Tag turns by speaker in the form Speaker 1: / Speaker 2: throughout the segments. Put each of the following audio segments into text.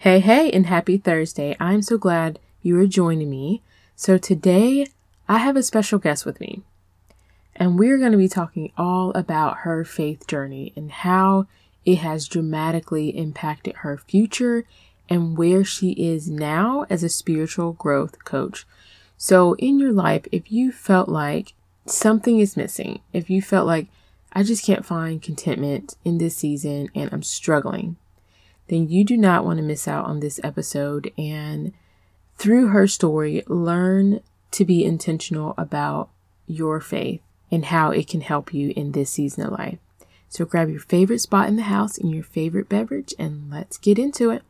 Speaker 1: Hey, hey, and happy Thursday. I'm so glad you are joining me. So, today I have a special guest with me, and we're going to be talking all about her faith journey and how it has dramatically impacted her future and where she is now as a spiritual growth coach. So, in your life, if you felt like something is missing, if you felt like I just can't find contentment in this season and I'm struggling, then you do not want to miss out on this episode. And through her story, learn to be intentional about your faith and how it can help you in this season of life. So grab your favorite spot in the house and your favorite beverage, and let's get into it.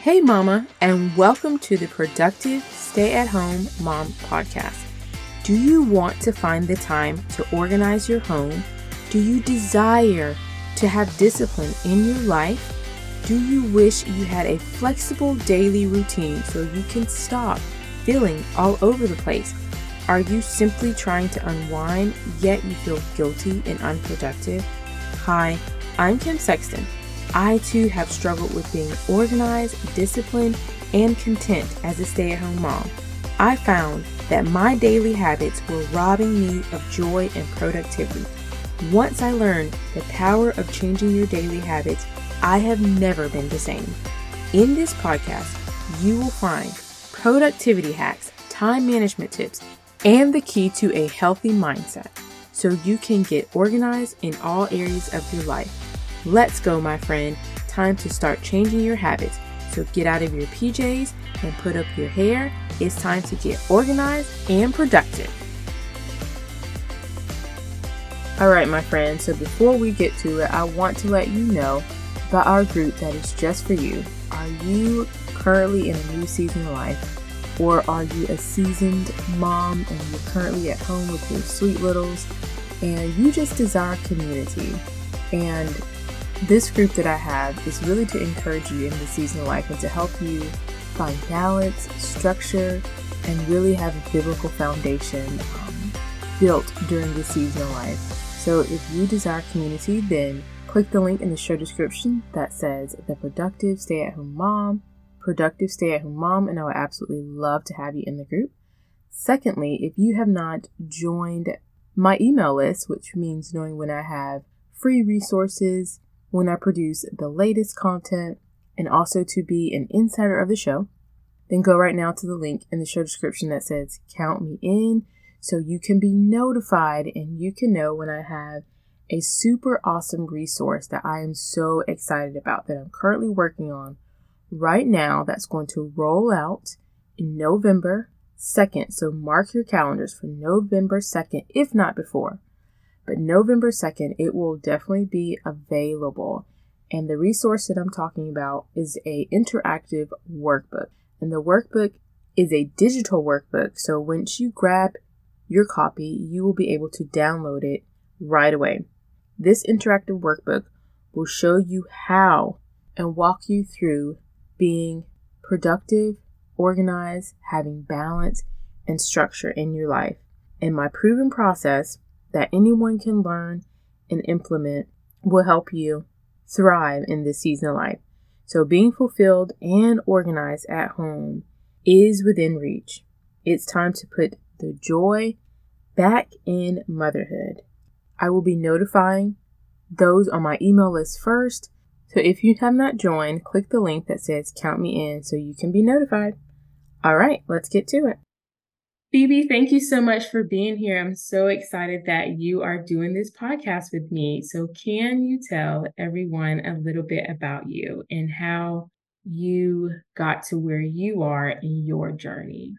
Speaker 1: Hey, Mama, and welcome to the Productive Stay at Home Mom podcast. Do you want to find the time to organize your home? Do you desire to have discipline in your life? Do you wish you had a flexible daily routine so you can stop feeling all over the place? Are you simply trying to unwind yet you feel guilty and unproductive? Hi, I'm Kim Sexton. I too have struggled with being organized, disciplined, and content as a stay at home mom. I found that my daily habits were robbing me of joy and productivity. Once I learned the power of changing your daily habits, I have never been the same. In this podcast, you will find productivity hacks, time management tips, and the key to a healthy mindset so you can get organized in all areas of your life. Let's go, my friend. Time to start changing your habits. So get out of your PJs and put up your hair it's time to get organized and productive. All right, my friends, so before we get to it, I want to let you know about our group that is just for you. Are you currently in a new season of life? Or are you a seasoned mom and you're currently at home with your sweet littles and you just desire community? And this group that I have is really to encourage you in the season of life and to help you find balance, structure, and really have a biblical foundation um, built during the season of life. So if you desire community, then click the link in the show description that says the productive stay at home mom, productive stay at home mom, and I would absolutely love to have you in the group. Secondly, if you have not joined my email list, which means knowing when I have free resources, when I produce the latest content, and also to be an insider of the show, then go right now to the link in the show description that says Count Me In so you can be notified and you can know when I have a super awesome resource that I am so excited about that I'm currently working on right now that's going to roll out in November 2nd. So mark your calendars for November 2nd, if not before. But November 2nd, it will definitely be available. And the resource that I'm talking about is a interactive workbook. And the workbook is a digital workbook. So once you grab your copy, you will be able to download it right away. This interactive workbook will show you how and walk you through being productive, organized, having balance and structure in your life. And my proven process that anyone can learn and implement will help you thrive in this season of life. So, being fulfilled and organized at home is within reach. It's time to put the joy back in motherhood. I will be notifying those on my email list first. So, if you have not joined, click the link that says Count Me In so you can be notified. All right, let's get to it. Phoebe, thank you so much for being here. I'm so excited that you are doing this podcast with me. So, can you tell everyone a little bit about you and how you got to where you are in your journey?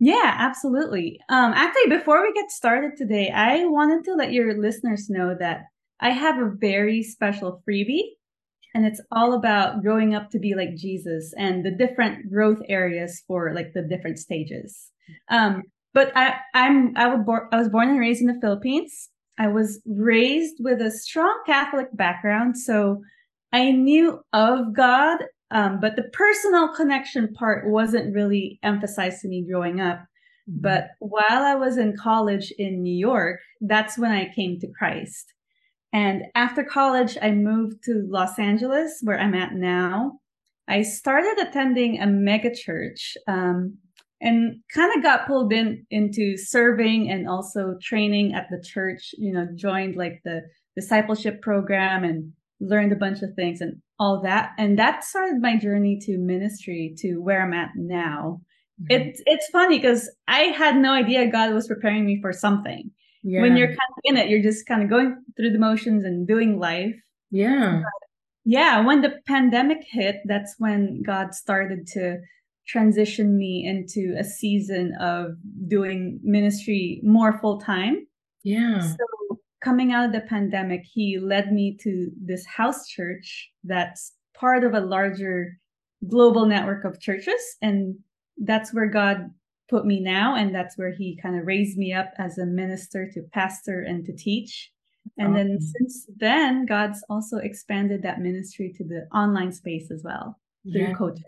Speaker 2: Yeah, absolutely. Um, actually, before we get started today, I wanted to let your listeners know that I have a very special freebie, and it's all about growing up to be like Jesus and the different growth areas for like the different stages. Um, but I, I'm I was born I was born and raised in the Philippines. I was raised with a strong Catholic background, so I knew of God, um, but the personal connection part wasn't really emphasized to me growing up. Mm-hmm. But while I was in college in New York, that's when I came to Christ. And after college, I moved to Los Angeles, where I'm at now. I started attending a mega church um, and kind of got pulled in into serving and also training at the church. You know, joined like the discipleship program and learned a bunch of things and all that. And that started my journey to ministry to where I'm at now. Mm-hmm. It's it's funny because I had no idea God was preparing me for something. Yeah. When you're kind of in it, you're just kind of going through the motions and doing life.
Speaker 1: Yeah.
Speaker 2: But yeah. When the pandemic hit, that's when God started to transition me into a season of doing ministry more full time.
Speaker 1: Yeah. So
Speaker 2: coming out of the pandemic, he led me to this house church that's part of a larger global network of churches. And that's where God put me now. And that's where he kind of raised me up as a minister to pastor and to teach. And then since then, God's also expanded that ministry to the online space as well through yeah. coaching.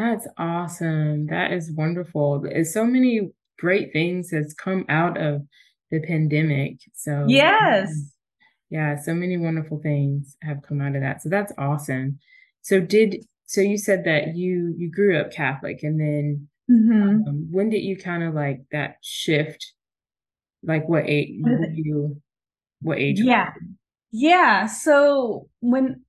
Speaker 1: That's awesome. That is wonderful. There's so many great things that's come out of the pandemic. So
Speaker 2: yes,
Speaker 1: yeah, so many wonderful things have come out of that. So that's awesome. So did so you said that you you grew up Catholic, and then mm-hmm. um, when did you kind of like that shift? Like what age? What you what age?
Speaker 2: Yeah, yeah. So when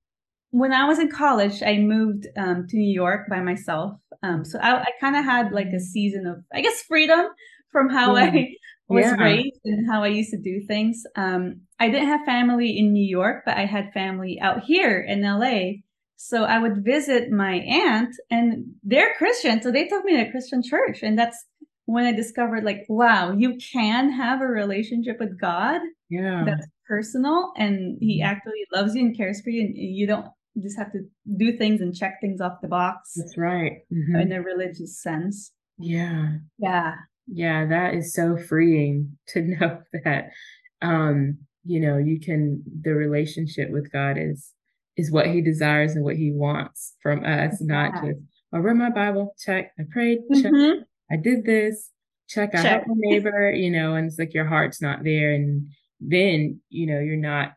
Speaker 2: when I was in college, I moved um, to New York by myself. Um, so I, I kind of had like a season of, I guess, freedom from how yeah. I was yeah. raised and how I used to do things. Um, I didn't have family in New York, but I had family out here in LA. So I would visit my aunt and they're Christian. So they took me to a Christian church. And that's when I discovered like, wow, you can have a relationship with God.
Speaker 1: Yeah.
Speaker 2: That's personal and he mm-hmm. actually loves you and cares for you and you don't just have to do things and check things off the box.
Speaker 1: That's right.
Speaker 2: Mm-hmm. In a religious sense.
Speaker 1: Yeah.
Speaker 2: Yeah.
Speaker 1: Yeah, that is so freeing to know that um, you know, you can the relationship with God is is what he desires and what he wants from us, yeah. not just I read my Bible, check, I prayed, check, mm-hmm. I did this, check, I check. helped my neighbor, you know, and it's like your heart's not there. And then, you know, you're not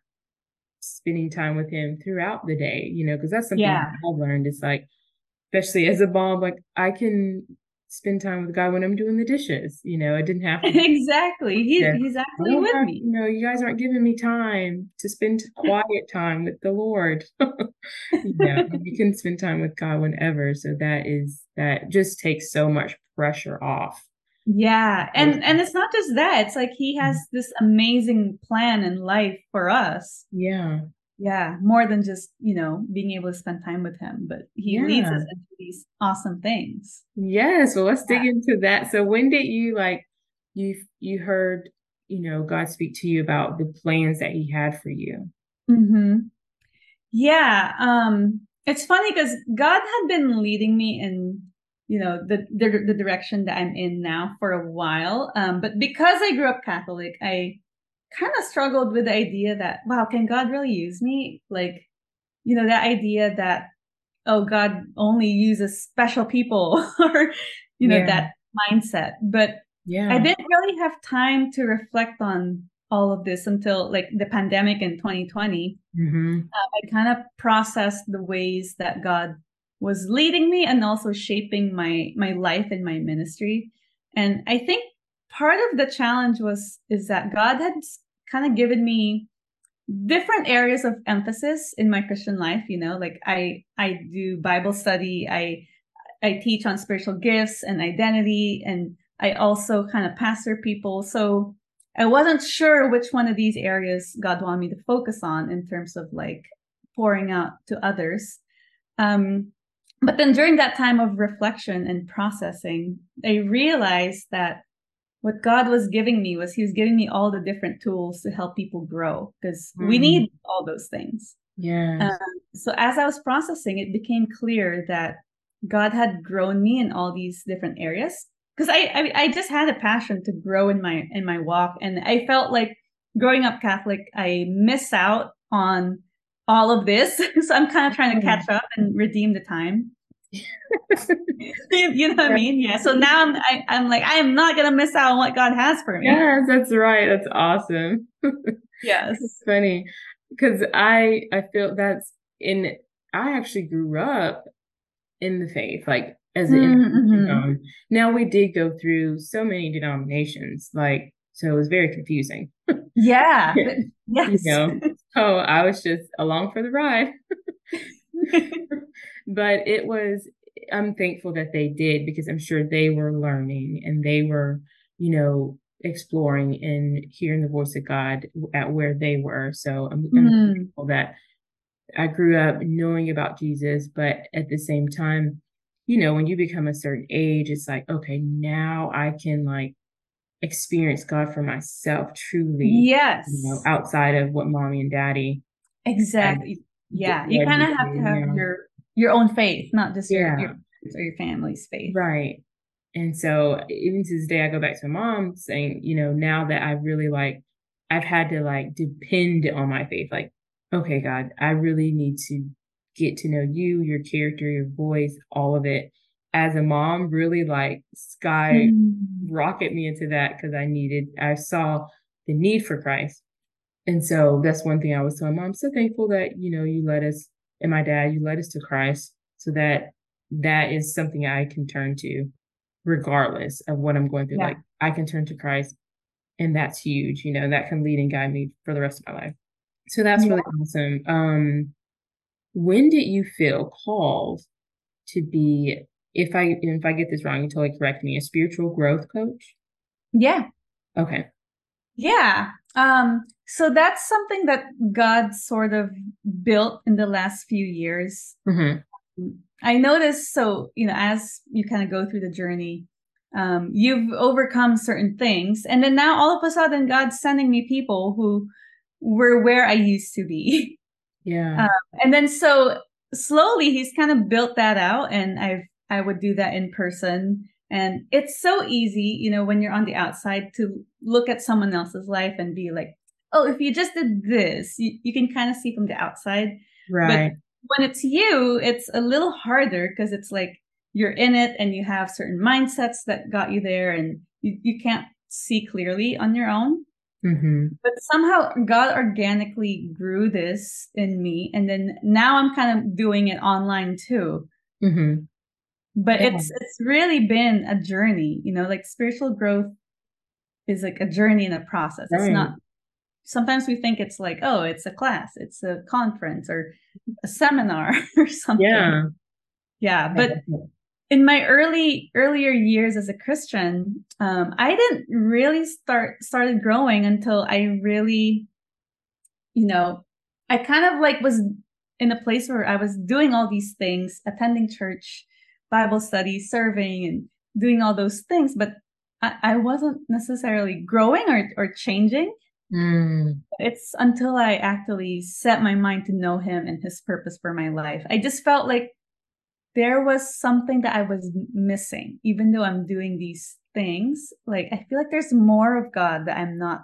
Speaker 1: spending time with him throughout the day, you know, because that's something yeah. I've learned. It's like, especially as a mom, like I can spend time with God when I'm doing the dishes. You know, I didn't have to.
Speaker 2: exactly. He's, yeah. he's actually with me.
Speaker 1: You know, you guys aren't giving me time to spend quiet time with the Lord. you know, you can spend time with God whenever. So that is, that just takes so much pressure off.
Speaker 2: Yeah. And, and it's not just that. It's like he has mm-hmm. this amazing plan in life for us.
Speaker 1: Yeah
Speaker 2: yeah more than just you know being able to spend time with him but he yeah. leads us into these awesome things
Speaker 1: yes well let's yeah. dig into that so when did you like you you heard you know god speak to you about the plans that he had for you
Speaker 2: mm-hmm. yeah um it's funny because god had been leading me in you know the, the the direction that i'm in now for a while um but because i grew up catholic i kind of struggled with the idea that, wow, can God really use me? Like, you know, that idea that, oh, God only uses special people or, you know, yeah. that mindset. But yeah, I didn't really have time to reflect on all of this until like the pandemic in 2020. Mm-hmm. Uh, I kind of processed the ways that God was leading me and also shaping my my life and my ministry. And I think part of the challenge was is that God had kind of given me different areas of emphasis in my Christian life. You know, like I I do Bible study, I I teach on spiritual gifts and identity, and I also kind of pastor people. So I wasn't sure which one of these areas God wanted me to focus on in terms of like pouring out to others. Um, but then during that time of reflection and processing, I realized that what God was giving me was He was giving me all the different tools to help people grow because mm. we need all those things.
Speaker 1: Yeah. Um,
Speaker 2: so as I was processing, it became clear that God had grown me in all these different areas because I, I I just had a passion to grow in my in my walk, and I felt like growing up Catholic, I miss out on all of this. so I'm kind of trying to mm. catch up and redeem the time. you know what I mean? Yeah. So now I'm I, am i am like I am not gonna miss out on what God has for me.
Speaker 1: Yes, that's right. That's awesome.
Speaker 2: yes,
Speaker 1: it's funny. because I I feel that's in I actually grew up in the faith, like as mm-hmm. um, now we did go through so many denominations, like so it was very confusing.
Speaker 2: Yeah. yes.
Speaker 1: You know, so I was just along for the ride. but it was I'm thankful that they did because I'm sure they were learning and they were, you know, exploring and hearing the voice of God at where they were. So I'm, mm. I'm thankful that I grew up knowing about Jesus, but at the same time, you know, when you become a certain age, it's like, okay, now I can like experience God for myself truly.
Speaker 2: Yes.
Speaker 1: You know, outside of what mommy and daddy.
Speaker 2: Exactly. Yeah. You kind of have to have now. your your own faith, not just yeah. your, your or your family's faith.
Speaker 1: Right. And so even to this day, I go back to my mom saying, you know, now that I really like, I've had to like depend on my faith. Like, okay, God, I really need to get to know you, your character, your voice, all of it. As a mom, really like sky mm. rocket me into that because I needed, I saw the need for Christ. And so that's one thing I was telling mom. I'm so thankful that, you know, you led us and my dad, you led us to Christ so that that is something I can turn to regardless of what I'm going through. Yeah. Like I can turn to Christ and that's huge, you know, that can lead and guide me for the rest of my life. So that's yeah. really awesome. Um when did you feel called to be if I if I get this wrong, you totally correct me, a spiritual growth coach?
Speaker 2: Yeah.
Speaker 1: Okay.
Speaker 2: Yeah. Um, so that's something that God sort of built in the last few years. Mm-hmm. I noticed, so, you know, as you kind of go through the journey, um, you've overcome certain things. And then now all of a sudden, God's sending me people who were where I used to be.
Speaker 1: Yeah. Um,
Speaker 2: and then so slowly he's kind of built that out and I've, I would do that in person and it's so easy, you know, when you're on the outside to look at someone else's life and be like, oh, if you just did this, you, you can kind of see from the outside.
Speaker 1: Right.
Speaker 2: But when it's you, it's a little harder because it's like you're in it and you have certain mindsets that got you there and you, you can't see clearly on your own. Mm-hmm. But somehow God organically grew this in me. And then now I'm kind of doing it online too. Mm-hmm but yeah. it's it's really been a journey you know like spiritual growth is like a journey and a process right. it's not sometimes we think it's like oh it's a class it's a conference or a seminar or something
Speaker 1: yeah
Speaker 2: yeah but in my early earlier years as a christian um, i didn't really start started growing until i really you know i kind of like was in a place where i was doing all these things attending church Bible study, serving, and doing all those things, but I, I wasn't necessarily growing or, or changing. Mm. It's until I actually set my mind to know Him and His purpose for my life. I just felt like there was something that I was missing, even though I'm doing these things. Like, I feel like there's more of God that I'm not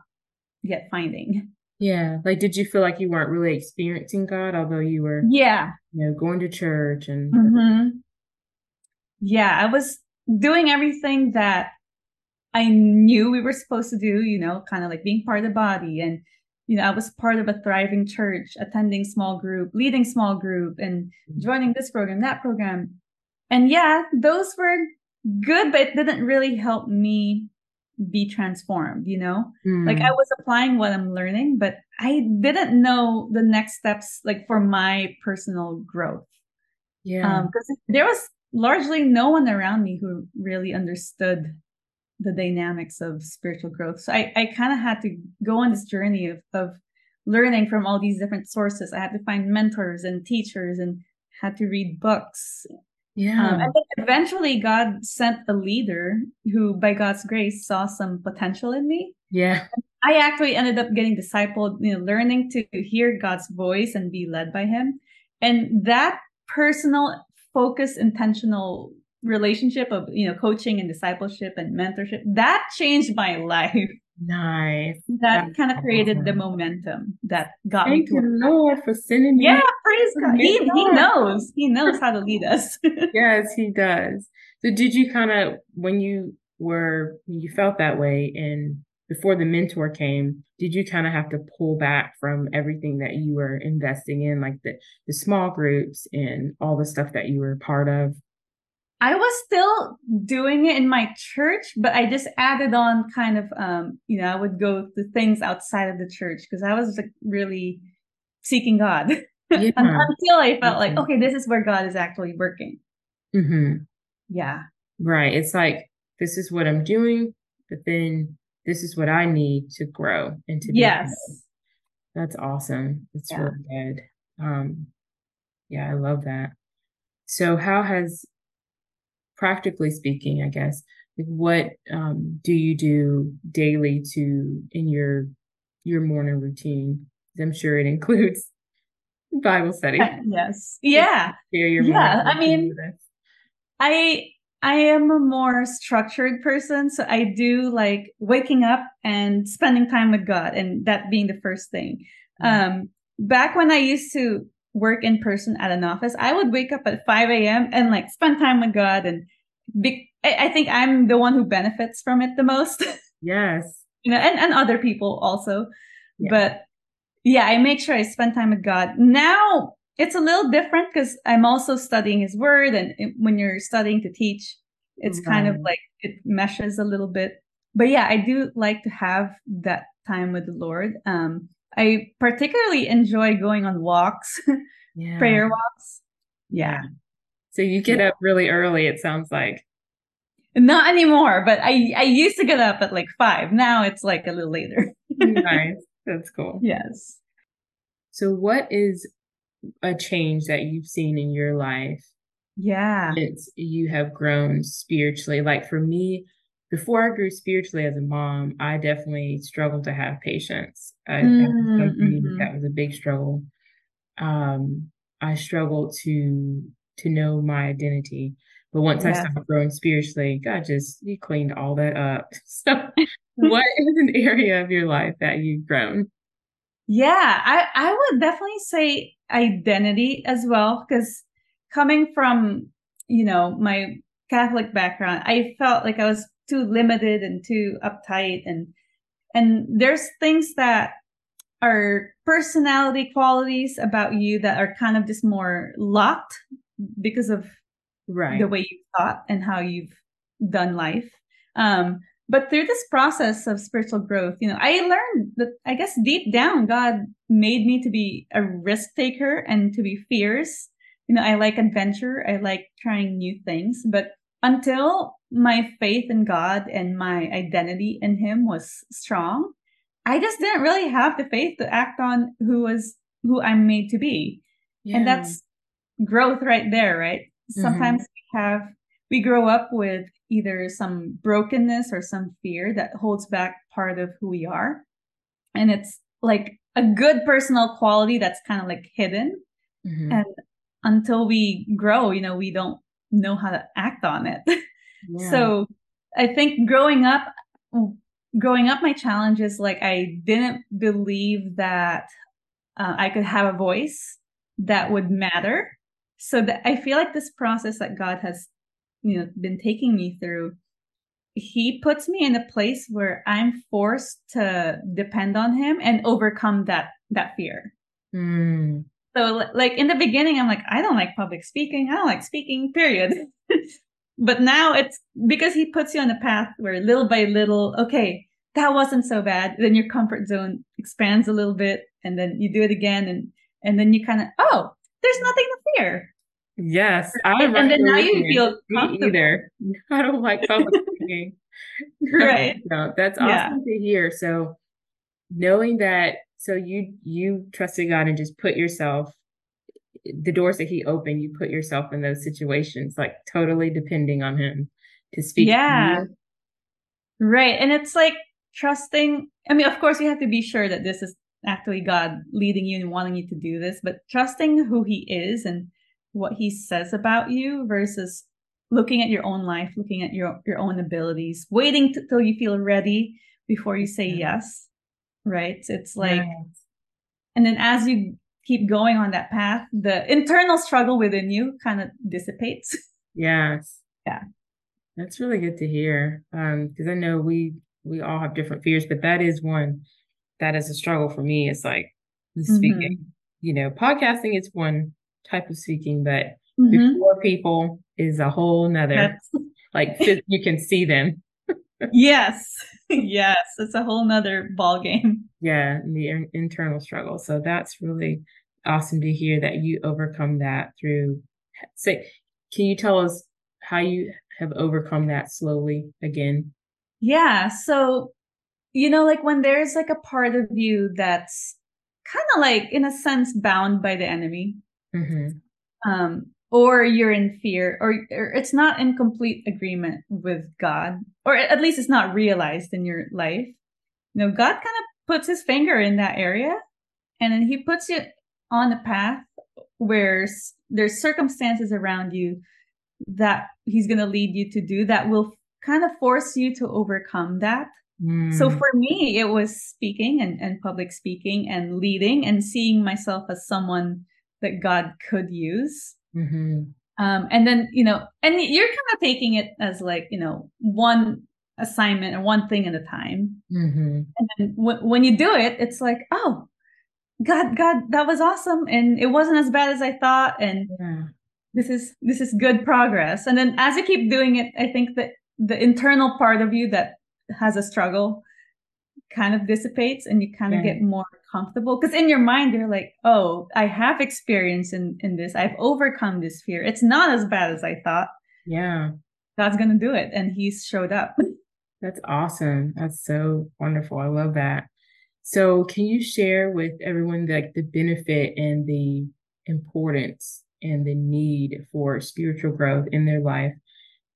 Speaker 2: yet finding.
Speaker 1: Yeah. Like, did you feel like you weren't really experiencing God, although you were,
Speaker 2: yeah,
Speaker 1: you know, going to church and,
Speaker 2: mm-hmm yeah, I was doing everything that I knew we were supposed to do, you know, kind of like being part of the body. And, you know, I was part of a thriving church, attending small group, leading small group, and mm-hmm. joining this program, that program. And yeah, those were good, but it didn't really help me be transformed, you know? Mm. Like I was applying what I'm learning, but I didn't know the next steps, like for my personal growth.
Speaker 1: Yeah.
Speaker 2: Because um, there was largely no one around me who really understood the dynamics of spiritual growth. So I, I kind of had to go on this journey of, of learning from all these different sources. I had to find mentors and teachers and had to read books.
Speaker 1: Yeah. Um,
Speaker 2: and then eventually God sent a leader who, by God's grace, saw some potential in me.
Speaker 1: Yeah.
Speaker 2: I actually ended up getting discipled, you know, learning to hear God's voice and be led by him. And that personal focused, intentional relationship of you know coaching and discipleship and mentorship that changed my life.
Speaker 1: Nice.
Speaker 2: That That's kind of created awesome. the momentum that got
Speaker 1: Thank
Speaker 2: me
Speaker 1: to you lord for sending me
Speaker 2: yeah praise god. He, he knows. He knows how to lead us.
Speaker 1: Yes he does. So did you kind of when you were when you felt that way and before the mentor came, did you kind of have to pull back from everything that you were investing in, like the, the small groups and all the stuff that you were part of?
Speaker 2: I was still doing it in my church, but I just added on kind of, um, you know, I would go to things outside of the church because I was like really seeking God yeah. until I felt like, okay, this is where God is actually working.
Speaker 1: Mm-hmm.
Speaker 2: Yeah.
Speaker 1: Right. It's like, this is what I'm doing, but then this is what I need to grow and to
Speaker 2: yes.
Speaker 1: That's awesome. It's yeah. really good. Um, yeah, I love that. So, how has practically speaking, I guess, what um, do you do daily to in your your morning routine? I'm sure it includes Bible study.
Speaker 2: Yes. Yeah. yeah. I mean, I I am a more structured person, so I do like waking up and spending time with God, and that being the first thing. Mm-hmm. Um, back when I used to work in person at an office, I would wake up at 5 a.m. and like spend time with God. And be- I think I'm the one who benefits from it the most.
Speaker 1: Yes.
Speaker 2: you know, and, and other people also. Yeah. But yeah, I make sure I spend time with God. Now it's a little different because I'm also studying his word. And it, when you're studying to teach, it's right. kind of like it meshes a little bit. But yeah, I do like to have that time with the Lord. Um, I particularly enjoy going on walks, yeah. prayer walks. Yeah.
Speaker 1: So you get yeah. up really early, it sounds like.
Speaker 2: Not anymore, but I I used to get up at like five. Now it's like a little later.
Speaker 1: nice. That's cool.
Speaker 2: Yes.
Speaker 1: So what is a change that you've seen in your life?
Speaker 2: Yeah.
Speaker 1: Since you have grown spiritually. Like for me, before I grew spiritually as a mom, I definitely struggled to have patience. I, mm-hmm. that was a big struggle. Um, I struggled to to know my identity. But once yeah. I started growing spiritually, God just He cleaned all that up. So, what is an area of your life that you've grown?
Speaker 2: Yeah, I I would definitely say identity as well because coming from you know my Catholic background, I felt like I was too limited and too uptight and and there's things that are personality qualities about you that are kind of just more locked because of
Speaker 1: right.
Speaker 2: the way you thought and how you've done life um but through this process of spiritual growth you know i learned that i guess deep down god made me to be a risk taker and to be fierce you know i like adventure i like trying new things but until my faith in God and my identity in Him was strong, I just didn't really have the faith to act on who was who I'm made to be. Yeah. And that's growth right there, right? Mm-hmm. Sometimes we have we grow up with either some brokenness or some fear that holds back part of who we are. And it's like a good personal quality that's kind of like hidden. Mm-hmm. And until we grow, you know, we don't know how to act on it. Yeah. so I think growing up, growing up, my challenge is like I didn't believe that uh, I could have a voice that would matter. So that I feel like this process that God has, you know, been taking me through, He puts me in a place where I'm forced to depend on Him and overcome that that fear.
Speaker 1: Mm.
Speaker 2: So like in the beginning, I'm like, I don't like public speaking. I don't like speaking, period. but now it's because he puts you on a path where little by little, okay, that wasn't so bad. Then your comfort zone expands a little bit and then you do it again. And, and then you kind of, oh, there's nothing to fear.
Speaker 1: Yes.
Speaker 2: I and, and then now you feel
Speaker 1: comfortable. either. I don't like public speaking.
Speaker 2: right.
Speaker 1: No, that's awesome yeah. to hear. So knowing that so you you trusted God and just put yourself the doors that he opened, you put yourself in those situations, like totally depending on him to speak.
Speaker 2: Yeah. To right. And it's like trusting. I mean, of course, you have to be sure that this is actually God leading you and wanting you to do this, but trusting who he is and what he says about you versus looking at your own life, looking at your, your own abilities, waiting t- till you feel ready before you say yes right? It's like, and then as you keep going on that path, the internal struggle within you kind of dissipates.
Speaker 1: Yes.
Speaker 2: Yeah.
Speaker 1: That's really good to hear. Um, because I know we we all have different fears, but that is one that is a struggle for me. It's like the speaking, mm-hmm. you know, podcasting is one type of speaking, but mm-hmm. before people is a whole nother, That's... like you can see them.
Speaker 2: yes. Yes. It's a whole nother ball game.
Speaker 1: Yeah. The internal struggle. So that's really awesome to hear that you overcome that through say, can you tell us how you have overcome that slowly again?
Speaker 2: Yeah. So, you know, like when there's like a part of you that's kind of like, in a sense, bound by the enemy, mm-hmm. um, or you're in fear, or, or it's not in complete agreement with God, or at least it's not realized in your life. You know, God kind of puts his finger in that area and then he puts you on a path where there's circumstances around you that he's going to lead you to do that will kind of force you to overcome that. Mm. So for me, it was speaking and, and public speaking and leading and seeing myself as someone that God could use. Mm-hmm. Um, and then, you know, and you're kind of taking it as like, you know, one assignment and one thing at a time. Mm-hmm. And then w- when you do it, it's like, oh, God, God, that was awesome. And it wasn't as bad as I thought. And yeah. this is, this is good progress. And then as you keep doing it, I think that the internal part of you that has a struggle kind of dissipates and you kind of yeah. get more comfortable. Cause in your mind, you're like, oh, I have experience in, in this. I've overcome this fear. It's not as bad as I thought.
Speaker 1: Yeah.
Speaker 2: God's to do it. And he's showed up.
Speaker 1: That's awesome. That's so wonderful. I love that. So, can you share with everyone like the benefit and the importance and the need for spiritual growth in their life,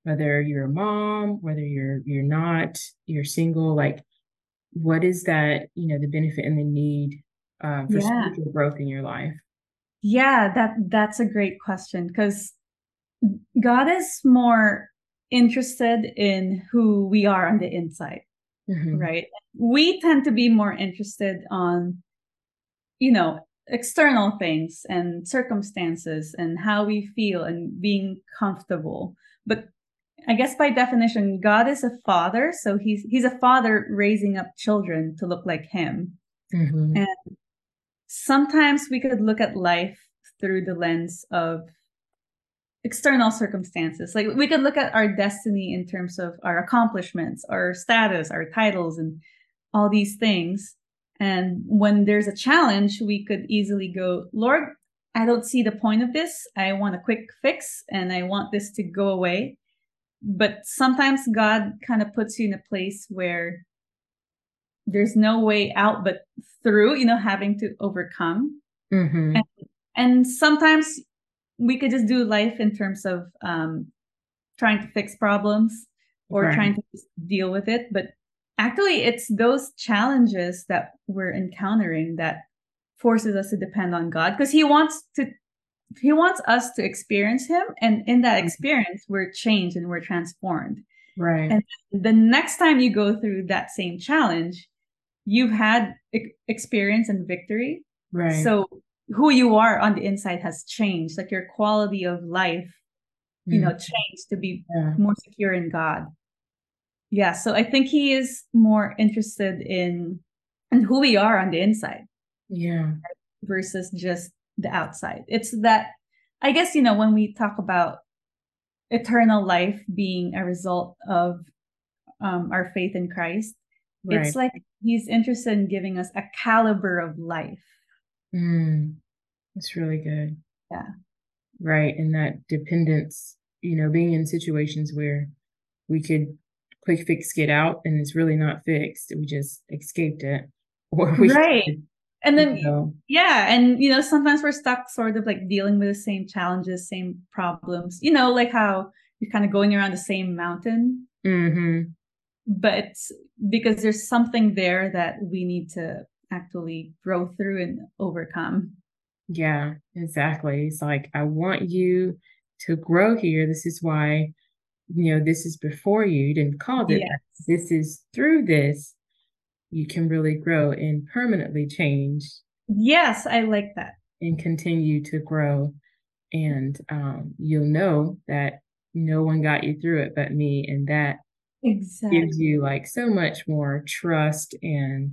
Speaker 1: whether you're a mom, whether you're you're not, you're single, like what is that, you know, the benefit and the need uh, for yeah. spiritual growth in your life?
Speaker 2: Yeah, that that's a great question because God is more interested in who we are on the inside mm-hmm. right? We tend to be more interested on, you know, external things and circumstances and how we feel and being comfortable. But I guess by definition, God is a father, so he's he's a father raising up children to look like him. Mm-hmm. And sometimes we could look at life through the lens of external circumstances. Like we could look at our destiny in terms of our accomplishments, our status, our titles, and all these things. And when there's a challenge, we could easily go, Lord, I don't see the point of this. I want a quick fix and I want this to go away. But sometimes God kind of puts you in a place where there's no way out but through, you know, having to overcome. Mm-hmm. And, and sometimes we could just do life in terms of um, trying to fix problems or right. trying to deal with it. But actually, it's those challenges that we're encountering that forces us to depend on God because He wants to. He wants us to experience him, and in that mm-hmm. experience, we're changed and we're transformed.
Speaker 1: Right.
Speaker 2: And the next time you go through that same challenge, you've had experience and victory.
Speaker 1: Right.
Speaker 2: So who you are on the inside has changed like your quality of life you know mm. changed to be yeah. more secure in god yeah so i think he is more interested in in who we are on the inside
Speaker 1: yeah
Speaker 2: versus just the outside it's that i guess you know when we talk about eternal life being a result of um, our faith in christ right. it's like he's interested in giving us a caliber of life
Speaker 1: Mm, that's really good.
Speaker 2: Yeah.
Speaker 1: Right. And that dependence, you know, being in situations where we could quick fix get out and it's really not fixed. We just escaped it.
Speaker 2: Or we Right. And then you know, yeah, and you know, sometimes we're stuck sort of like dealing with the same challenges, same problems. You know, like how you're kind of going around the same mountain. Mm-hmm. But because there's something there that we need to actually grow through and overcome.
Speaker 1: Yeah, exactly. It's like, I want you to grow here. This is why, you know, this is before you. You didn't call it. Yes. This is through this you can really grow and permanently change.
Speaker 2: Yes, I like that.
Speaker 1: And continue to grow. And um, you'll know that no one got you through it but me. And that
Speaker 2: exactly.
Speaker 1: gives you like so much more trust and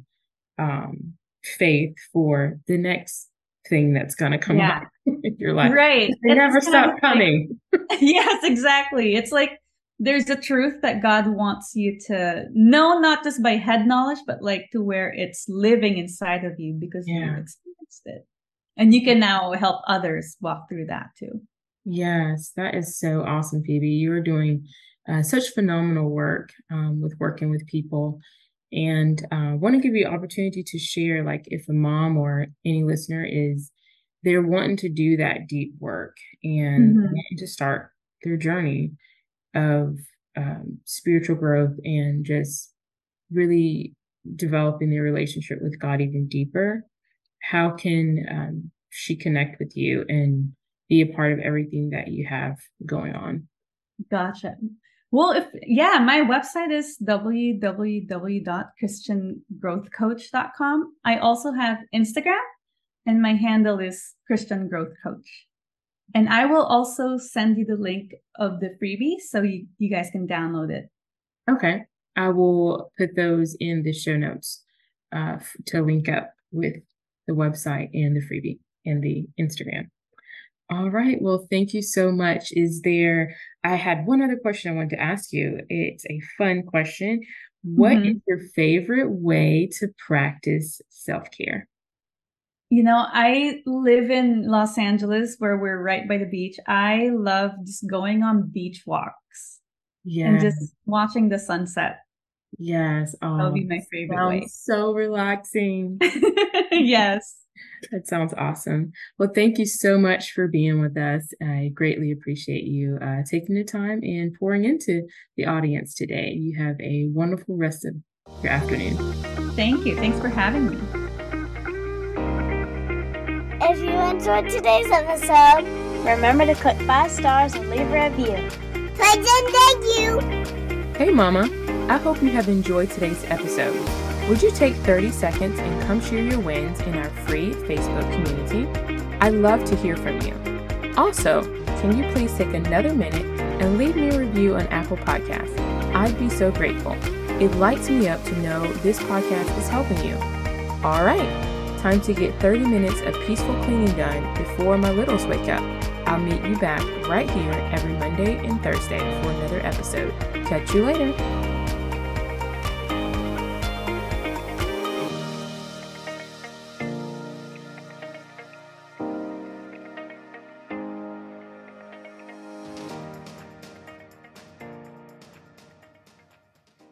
Speaker 1: um, faith for the next thing that's going to come
Speaker 2: Yeah.
Speaker 1: up in your life.
Speaker 2: right.
Speaker 1: They never stop
Speaker 2: of like-
Speaker 1: coming.
Speaker 2: yes, exactly. It's like there's a truth that God wants you to know, not just by head knowledge, but like to where it's living inside of you because
Speaker 1: Yeah.
Speaker 2: you've experienced it. And you can now help others walk through that too.
Speaker 1: Yes, that is so awesome, Phoebe. You are doing uh, such phenomenal work um, with working with people. And uh, want to give you opportunity to share, like, if a mom or any listener is they're wanting to do that deep work and
Speaker 2: Mhm.
Speaker 1: wanting to start their journey of um, spiritual growth and just really developing their relationship with God even deeper. How can um, she connect with you and be a part of everything that you have going on?
Speaker 2: Gotcha. Well, if yeah, my website is www.christiangrowthcoach.com. I also have Instagram and my handle is Christian Growth Coach. And I will also send you the link of the freebie so you, you guys can download it.
Speaker 1: Okay. I will put those in the show notes uh, to link up with the website and the freebie and the Instagram. All right. Well, thank you so much. Is there, I had one other question I wanted to ask you. It's a fun question. What is
Speaker 2: Mhm.
Speaker 1: your favorite way to practice self care?
Speaker 2: You know, I live in Los Angeles where we're right by the beach. I love just going on beach walks
Speaker 1: Yeah.
Speaker 2: and just watching the sunset.
Speaker 1: yes.
Speaker 2: That would
Speaker 1: Oh,
Speaker 2: be my favorite way.
Speaker 1: so relaxing.
Speaker 2: yes.
Speaker 1: That sounds awesome. Well, thank you so much for being with us. I greatly appreciate you uh, taking the time and pouring into the audience today. You have a wonderful rest of your afternoon.
Speaker 2: Thank you. Thanks for having me.
Speaker 3: Enjoyed today's episode, remember to click five stars and leave a review. Thanks and thank you.
Speaker 1: Hey, Mama. I hope you have enjoyed today's episode. Would you take 30 seconds and come share your wins in our free Facebook community? I'd love to hear from you. Also, can you please take another minute and leave me a review on Apple Podcasts? I'd be so grateful. It lights me up to know this podcast is helping you. All right, time to get 30 minutes of peaceful cleaning done before my littles wake up. I'll meet you back right here every Monday and Thursday for another episode. Catch you later.